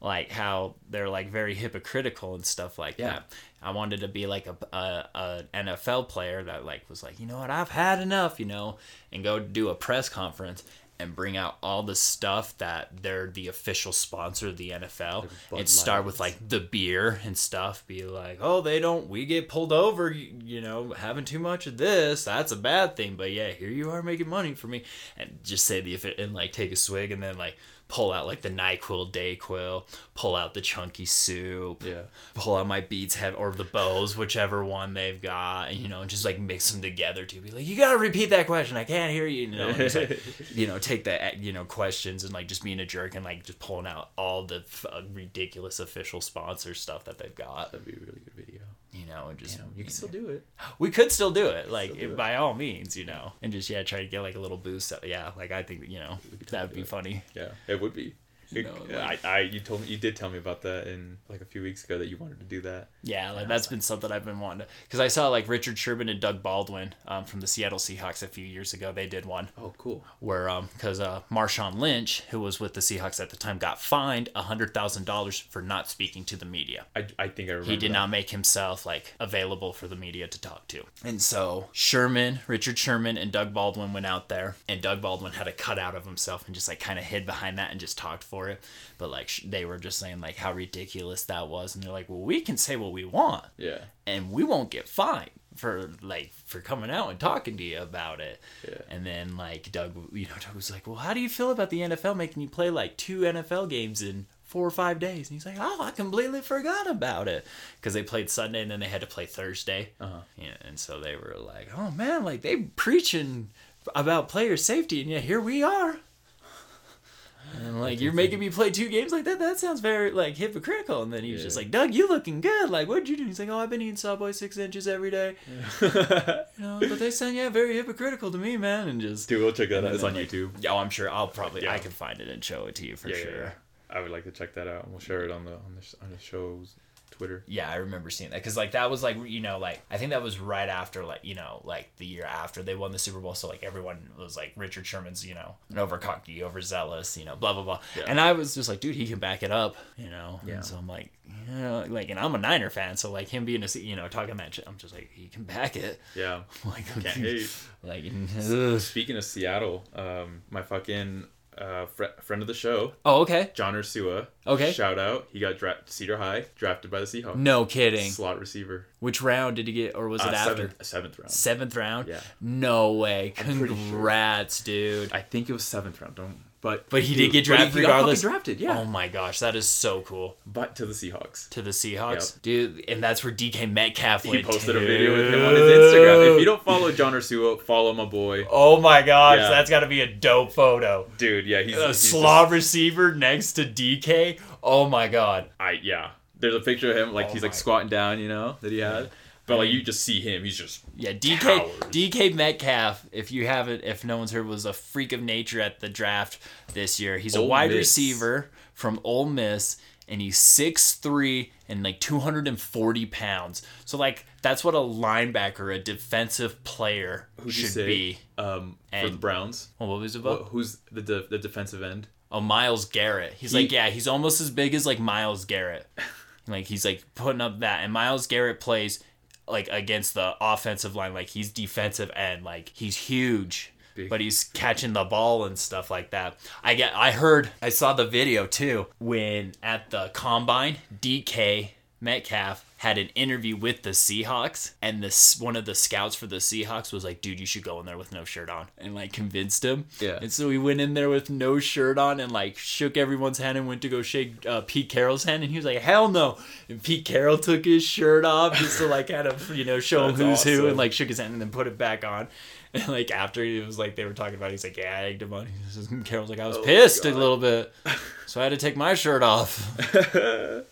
like how they're like very hypocritical and stuff like Yeah. that. I wanted to be like a, a, a NFL player that like was like, you know what, I've had enough, you know, and go do a press conference and bring out all the stuff that they're the official sponsor of the NFL and start with like the beer and stuff. Be like, oh, they don't. We get pulled over, you, know, having too much of this. That's a bad thing. But yeah, here you are making money for me, and just say the and like take a swig and then like pull out like the Nyquil Dayquil, pull out the chunky soup, Yeah. pull out my Beats have or the Bose, whichever one they've got, and, you know, and just like mix them together to be like, you gotta repeat that question. I can't hear you. You know, just, like, (laughs) you know, take the you know questions and like just being a jerk and like just pulling out all the f- uh, ridiculous official sponsor stuff that they've got. That'd be a really good video. You know, and just Damn, you can still do it. we could still do it, like do it. by all means, you know, and just yeah, try to get like a little boost. Yeah, like I think you know that would be it. funny. Yeah, it would be. It- know, I, I, you told me, you did tell me about that in like a few weeks ago that you wanted to do that. Yeah, like that's been something I've been wanting to. Because I saw like Richard Sherman and Doug Baldwin um, from the Seattle Seahawks a few years ago. They did one Oh, cool. where um because uh Marshawn Lynch, who was with the Seahawks at the time, got fined a hundred thousand dollars for not speaking to the media. I, I think I remember. He did that. not make himself like available for the media to talk to. And so Sherman, Richard Sherman, and Doug Baldwin went out there, and Doug Baldwin had a cutout of himself and just like kind of hid behind that and just talked for it. But like sh- they were just saying like how ridiculous that was, and they're like, well, we can say what we want, Yeah. and we won't get fined for like for coming out and talking to you about it. Yeah. And then like Doug, you know, Doug was like, well, how do you feel about the NFL making you play like two NFL games in four or five days? And he's like, oh, I completely forgot about it because they played Sunday and then they had to play Thursday. Uh-huh. Yeah, and so they were like, oh man, like they preaching about player safety, and yeah, here we are. And like you're making me play two games like that. That sounds very like hypocritical. And then he was just like, "Doug, you looking good. Like, what'd you do?" He's like, "Oh, I've been eating Subway six inches every day." (laughs) You know, but they sound yeah very hypocritical to me, man. And just Dude, we'll check that out. It's on like, YouTube. Yeah, oh, I'm sure I'll probably Yeah. I can find it and show it to you for Yeah, yeah, sure. yeah. I would like to check that out. And we'll share it on the on the on the show's Twitter. Yeah, I remember seeing that because like that was like you know like I think that was right after like you know like the year after they won the Super Bowl, so like everyone was like Richard Sherman's you know an over cocky, overzealous, you know, blah blah blah, Yeah. and I was just like, dude, he can back it up, you know. Yeah. And so I'm like, you know, like, and I'm a Niner fan, so like him being a you know talking that shit, I'm just like he can back it, Yeah. (laughs) like (laughs) like (laughs) ugh. Speaking of Seattle, um, my fucking uh, fr- friend of the show, oh okay, John Ursua. Okay. Shout out. He got dra- Cedar High drafted by the Seahawks. no kidding. Slot receiver. Which round did he get, or was it Uh, after? seventh, seventh round. Seventh round. Yeah. No way. I'm sure. Congrats, dude. I think it was seventh round. Don't. But But he did get he- drafted he regardless. drafted. Yeah. Oh my gosh, that is so cool. But to the Seahawks. To the Seahawks, dude, and that's where DK Metcalf He went. posted a video with him on his Instagram. If you don't follow John Ursua, follow my boy. Oh my gosh, Yeah. that's got to be a dope photo. Dude, yeah, he's, A he's slot receiver next to DK. Oh my god. I yeah. There's a picture of him like Oh he's like squatting down, you know, that he had. But like you just see him, he's just Yeah, DK Towers. DK Metcalf. If you haven't, if no one's heard, was a freak of nature at the draft this year. He's a wide Miss. receiver from Ole Miss, and he's 6'3 and like 240 pounds. So like that's what a linebacker, a defensive player, who'd should say be. um for And- the Browns. Well, what was it about? Who's the de- the defensive end? Oh, Myles Garrett. He's He- like, yeah, he's almost as big as like Myles Garrett. (laughs) like he's like putting up that, and Myles Garrett plays like against the offensive line, like he's defensive end, like he's huge. Big. But he's catching the ball and stuff like that. I get. I heard. I saw the video too when at the combine, DK Metcalf had an interview with the Seahawks, and this one of the scouts for the Seahawks was like, "Dude, you should go in there with no shirt on," and like convinced him. Yeah. And so he went in there with no shirt on and like shook everyone's hand and went to go shake uh, Pete Carroll's hand, and he was like, "Hell no!" And Pete Carroll took his shirt off just to like kind of you know show him who's who, and like shook his hand and then put it back on. And like after he was like they were talking about, it, he's like, "Yeah, I egged him on." (laughs) Carroll's like, "I was Oh pissed a little bit, so I had to take my shirt off." (laughs)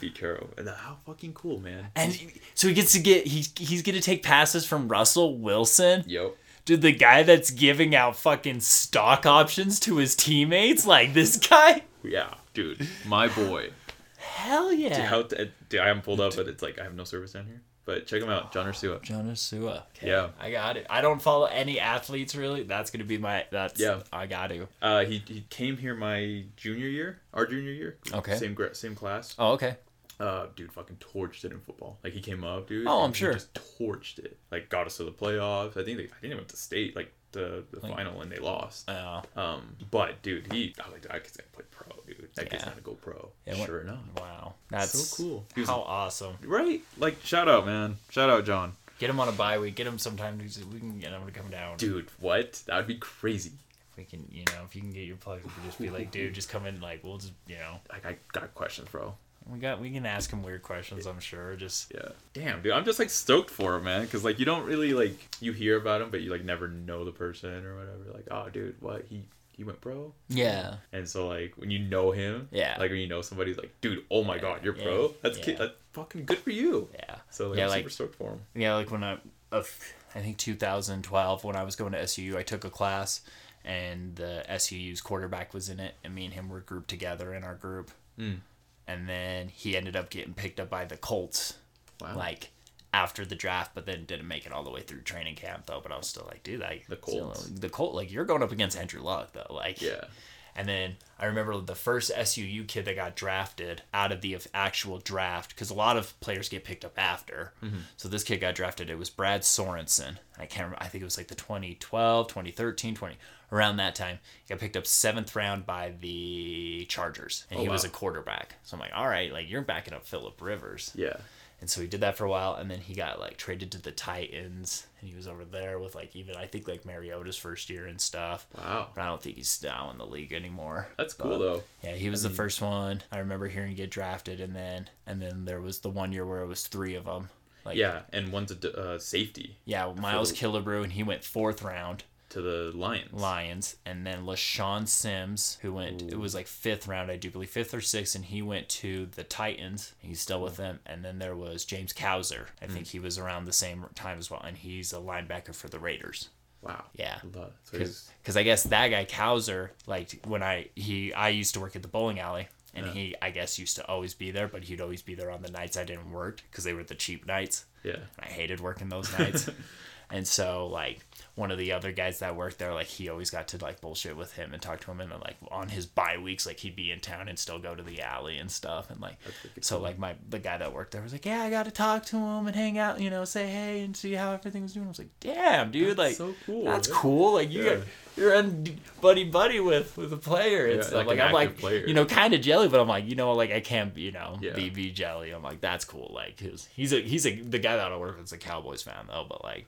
Pete Carroll. And how fucking cool, man. And so he gets to get he's he's gonna take passes from Russell Wilson. Yo. Dude, the guy that's giving out fucking stock options to his teammates, like this guy. Yeah, dude. My boy. Hell yeah. Dude, how dude, I haven't pulled up, but it's like I have no service down here. But check him out, John Ursua. Jonas Sua. Yeah. I got it. I don't follow any athletes really. That's gonna be my that's Yeah. I got to. Uh, he he came here my junior year, our junior year. Okay. Same same class. Oh, okay. Uh, dude, fucking torched it in football. Like he came up, dude. Oh, I'm sure. Just torched it. Like got us to the playoffs. I think they, I think they went to state like the the Like- final and they lost. Uh, Um, but dude, he I like I could say play pro, dude. That kid's Yeah. gonna go pro. Yeah, what- sure enough. wow. That's So cool. He was- How awesome. Right? Like shout out, man. Shout out, John. Get him on a bye week. Get him sometime. We can get him to come down. Dude, what? That would be crazy. We can, you know, if you can get your plugs, we can just be like, (laughs) dude, just come in. Like, we'll just, you know, Like I got questions, bro. We got, we can ask him weird questions. I'm sure. Just Yeah. Damn, dude. I'm just like stoked for him, man. Cause like you don't really like you hear about him, but you like never know the person or whatever. Like, oh, dude, what he he went pro. yeah. And so like when you know him, Yeah. Like when you know somebody's like, dude, oh my god, you're Yeah. pro. That's Yeah. kid. That's fucking good for you. Yeah. So like, Yeah, I'm like- super stoked for him. Yeah, like when I, of I think 2012, when I was going to SUU, I took a class, and the SUU's quarterback was in it, and me and him were grouped together in our group. Mm. And then he ended up getting picked up by the Colts, Wow. like after the draft, but then didn't make it all the way through training camp though. But I was still like, dude, like The still- Colts. the Colt, like you're going up against Andrew Luck though, like yeah. And then I remember the first SUU kid that got drafted out of the actual draft because a lot of players get picked up after. Mm-hmm. So this kid got drafted. It was Brad Sorensen. I can't remember. I think it was like the 2012, 2013, 20 around that time. He got picked up seventh round by the Chargers, and Oh, he was a quarterback. So I'm like, all right, like you're backing up Philip Rivers. Yeah. And so he did that for a while, and then he got like traded to the Titans, and he was over there with like even I think like Mariota's first year and stuff. Wow. But I don't think he's now in the league anymore. That's But, cool though. Yeah, he was the first one. I remember hearing get drafted, and then and then there was the one year where it was three of them. Like Yeah, and one's a uh, safety yeah, Miles Killebrew, and he went fourth round to the Lions. Lions, and then LeShaun Sims, who went it was like fifth round, I do believe fifth or sixth, and he went to the Titans. He's still with them, and then there was James Cowser. I think mm. he was around the same time as well, and he's a linebacker for the Raiders. Wow. Yeah. It. So because I guess that guy Cowser, like when I he I used to work at the bowling alley, and Yeah. he I guess used to always be there, but he'd always be there on the nights I didn't work because they were the cheap nights, yeah. and I hated working those nights. (laughs) and so like one of the other guys that worked there, like he always got to like bullshit with him and talk to him, and then like on his bye weeks, like he'd be in town and still go to the alley and stuff, and like so like my the guy that worked there was like, yeah, I got to talk to him and hang out, you know, say hey and see how everything was doing. I was like, damn, dude, like so cool. that's cool. Like you Yeah. got you're in buddy buddy with with a player and Yeah, stuff. like Like, I'm like player. you know kind of jelly, but I'm like you know like I can't you know Yeah. be be jelly. I'm like that's cool. Like his he's a he's a the guy that I work with is a Cowboys fan though, but like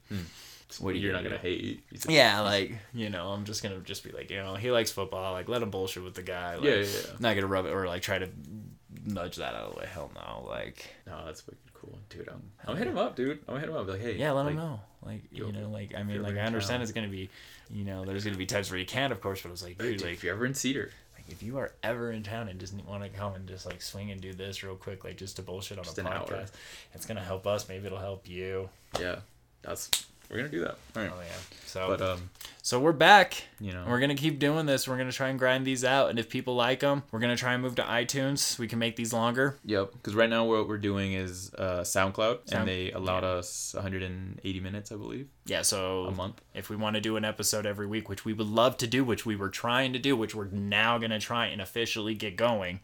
what are you You're not gonna hate. (laughs) Yeah like you know I'm just gonna just be like you know he likes football. Like let him bullshit with the guy. Like, Yeah, yeah, yeah. Not gonna rub it or like try to nudge that out of the way. Hell no. Like No, that's wicked cool, dude. I'm, I'm hit him up, dude. I'm gonna hit him up. Be like, hey, Yeah, let like, him know. Like you know, like I mean, like I understand town. it's gonna be, you know, there's gonna be times where you can't, of course, but it's like, dude, dude, like if you're ever in Cedar, Like, if you are ever in town and just want to come and just like swing and do this real quick, like just to bullshit on Just a an hour. podcast, it's gonna help us. Maybe it'll help you. Yeah, that's we're gonna do that. All right. Oh yeah. So But um, so we're back. you know, We're gonna keep doing this. We're gonna try and grind these out, and if people like them, we're gonna try and move to iTunes. We can make these longer. Yep, because right now what we're doing is uh, SoundCloud, Sound- and they allowed us 180 minutes, I believe, Yeah. So a month. if we want to do an episode every week, which we would love to do, which we were trying to do, which we're now gonna try and officially get going,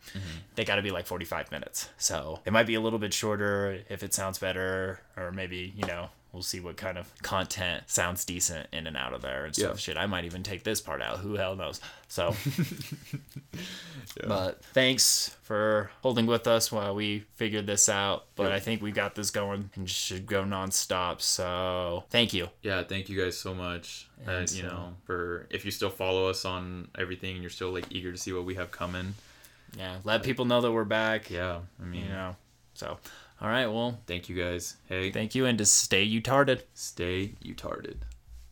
they got to be like 45 minutes. So it might be a little bit shorter if it sounds better, or maybe you know. We'll see what kind of content sounds decent in and out of there and stuff. Yeah. Shit, I might even take this part out. Who hell knows? So, (laughs) Yeah. But thanks for holding with us while we figured this out. But Yep. I think we got this going and should go nonstop. So thank you. yeah, thank you guys so much. And And you so- know, for if you still follow us on everything, and you're still like eager to see what we have coming. Yeah, let people know that we're back. Yeah, I mean, You know. So, all right. Well, thank you guys. Hey, thank you, and to stay you tarded. stay you utarded.